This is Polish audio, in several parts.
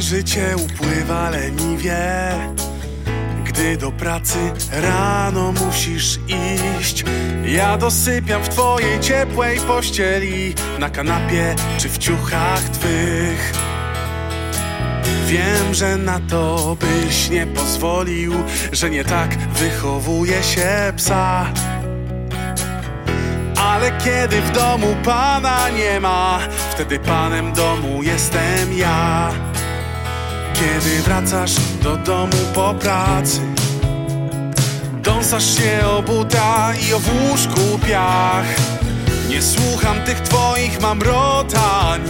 Życie upływa leniwie. Gdy do pracy rano musisz iść Ja dosypiam w Twojej ciepłej pościeli Na kanapie czy w ciuchach Twych. Wiem, że na to byś nie pozwolił Że nie tak wychowuje się psa. Ale kiedy w domu pana nie ma, wtedy panem domu jestem ja. Kiedy wracasz do domu po pracy, dąsasz się o buta i o łóżku piach. Nie słucham tych twoich mamrotań,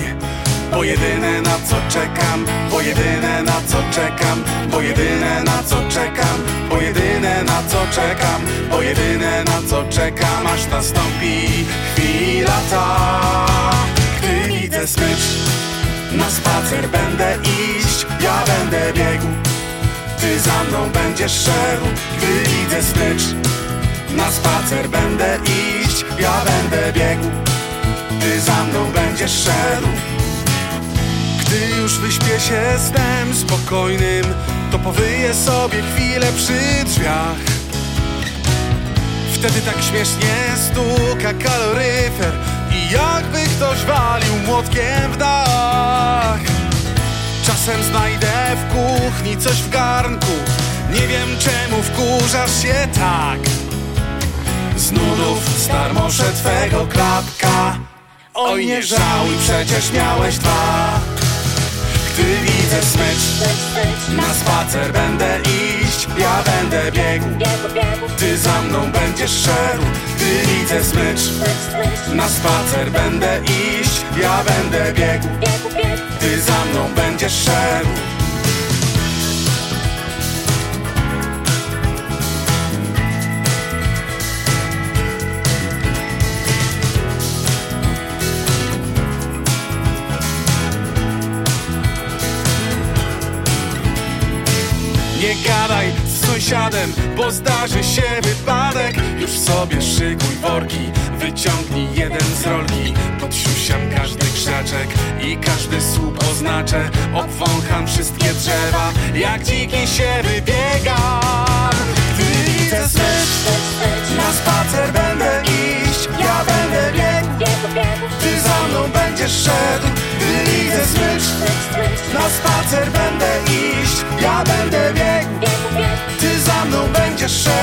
bo jedyne na co czekam, bo jedyne na co czekam, bo jedyne na co czekam, bo jedyne na co czekam, bo jedyne na co czekam, aż nastąpi chwila ta, gdy widzę smycz. Na spacer będę iść, ty za mną będziesz szedł, gdy widzę smycz. Na spacer będę iść, ja będę biegł, ty za mną będziesz szedł. Gdy już wyśpię się snem spokojnym To powyję sobie chwilę przy drzwiach Wtedy tak śmiesznie stuka kaloryfer I jakby ktoś walił młotkiem w dach Czasem znajdę w kuchni coś w garnku. Nie wiem czemu wkurzasz się tak. Z nudów starmoszę twego klapka. Oj nie żałuj, przecież miałeś dwa. Gdy widzę smycz Na spacer będę iść, ja będę biegł. Ty za mną będziesz szedł. Gdy widzę smycz Na spacer będę iść, ja będę biegł. Ty za mną będziesz szedł. Nie gadaj z sąsiadem, bo zdarzy się wypadek. Już sobie szykuj worki, wyciągnij jeden z rolki. Podsiusiam i każdy słup oznaczę. Obwącham wszystkie drzewa, jak dziki się wybiegam. Gdy widzę smycz, na spacer będę iść Ja będę biegł, ty za mną będziesz szedł. Gdy widzę smycz, na spacer będę iść Ja będę biegł, ty za mną będziesz szedł.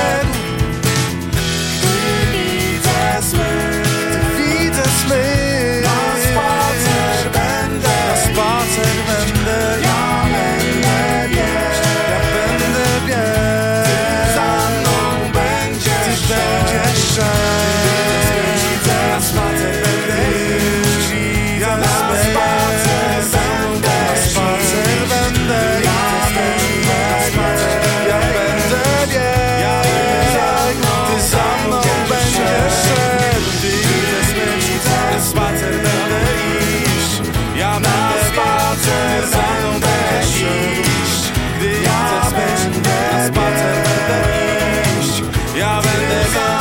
there's a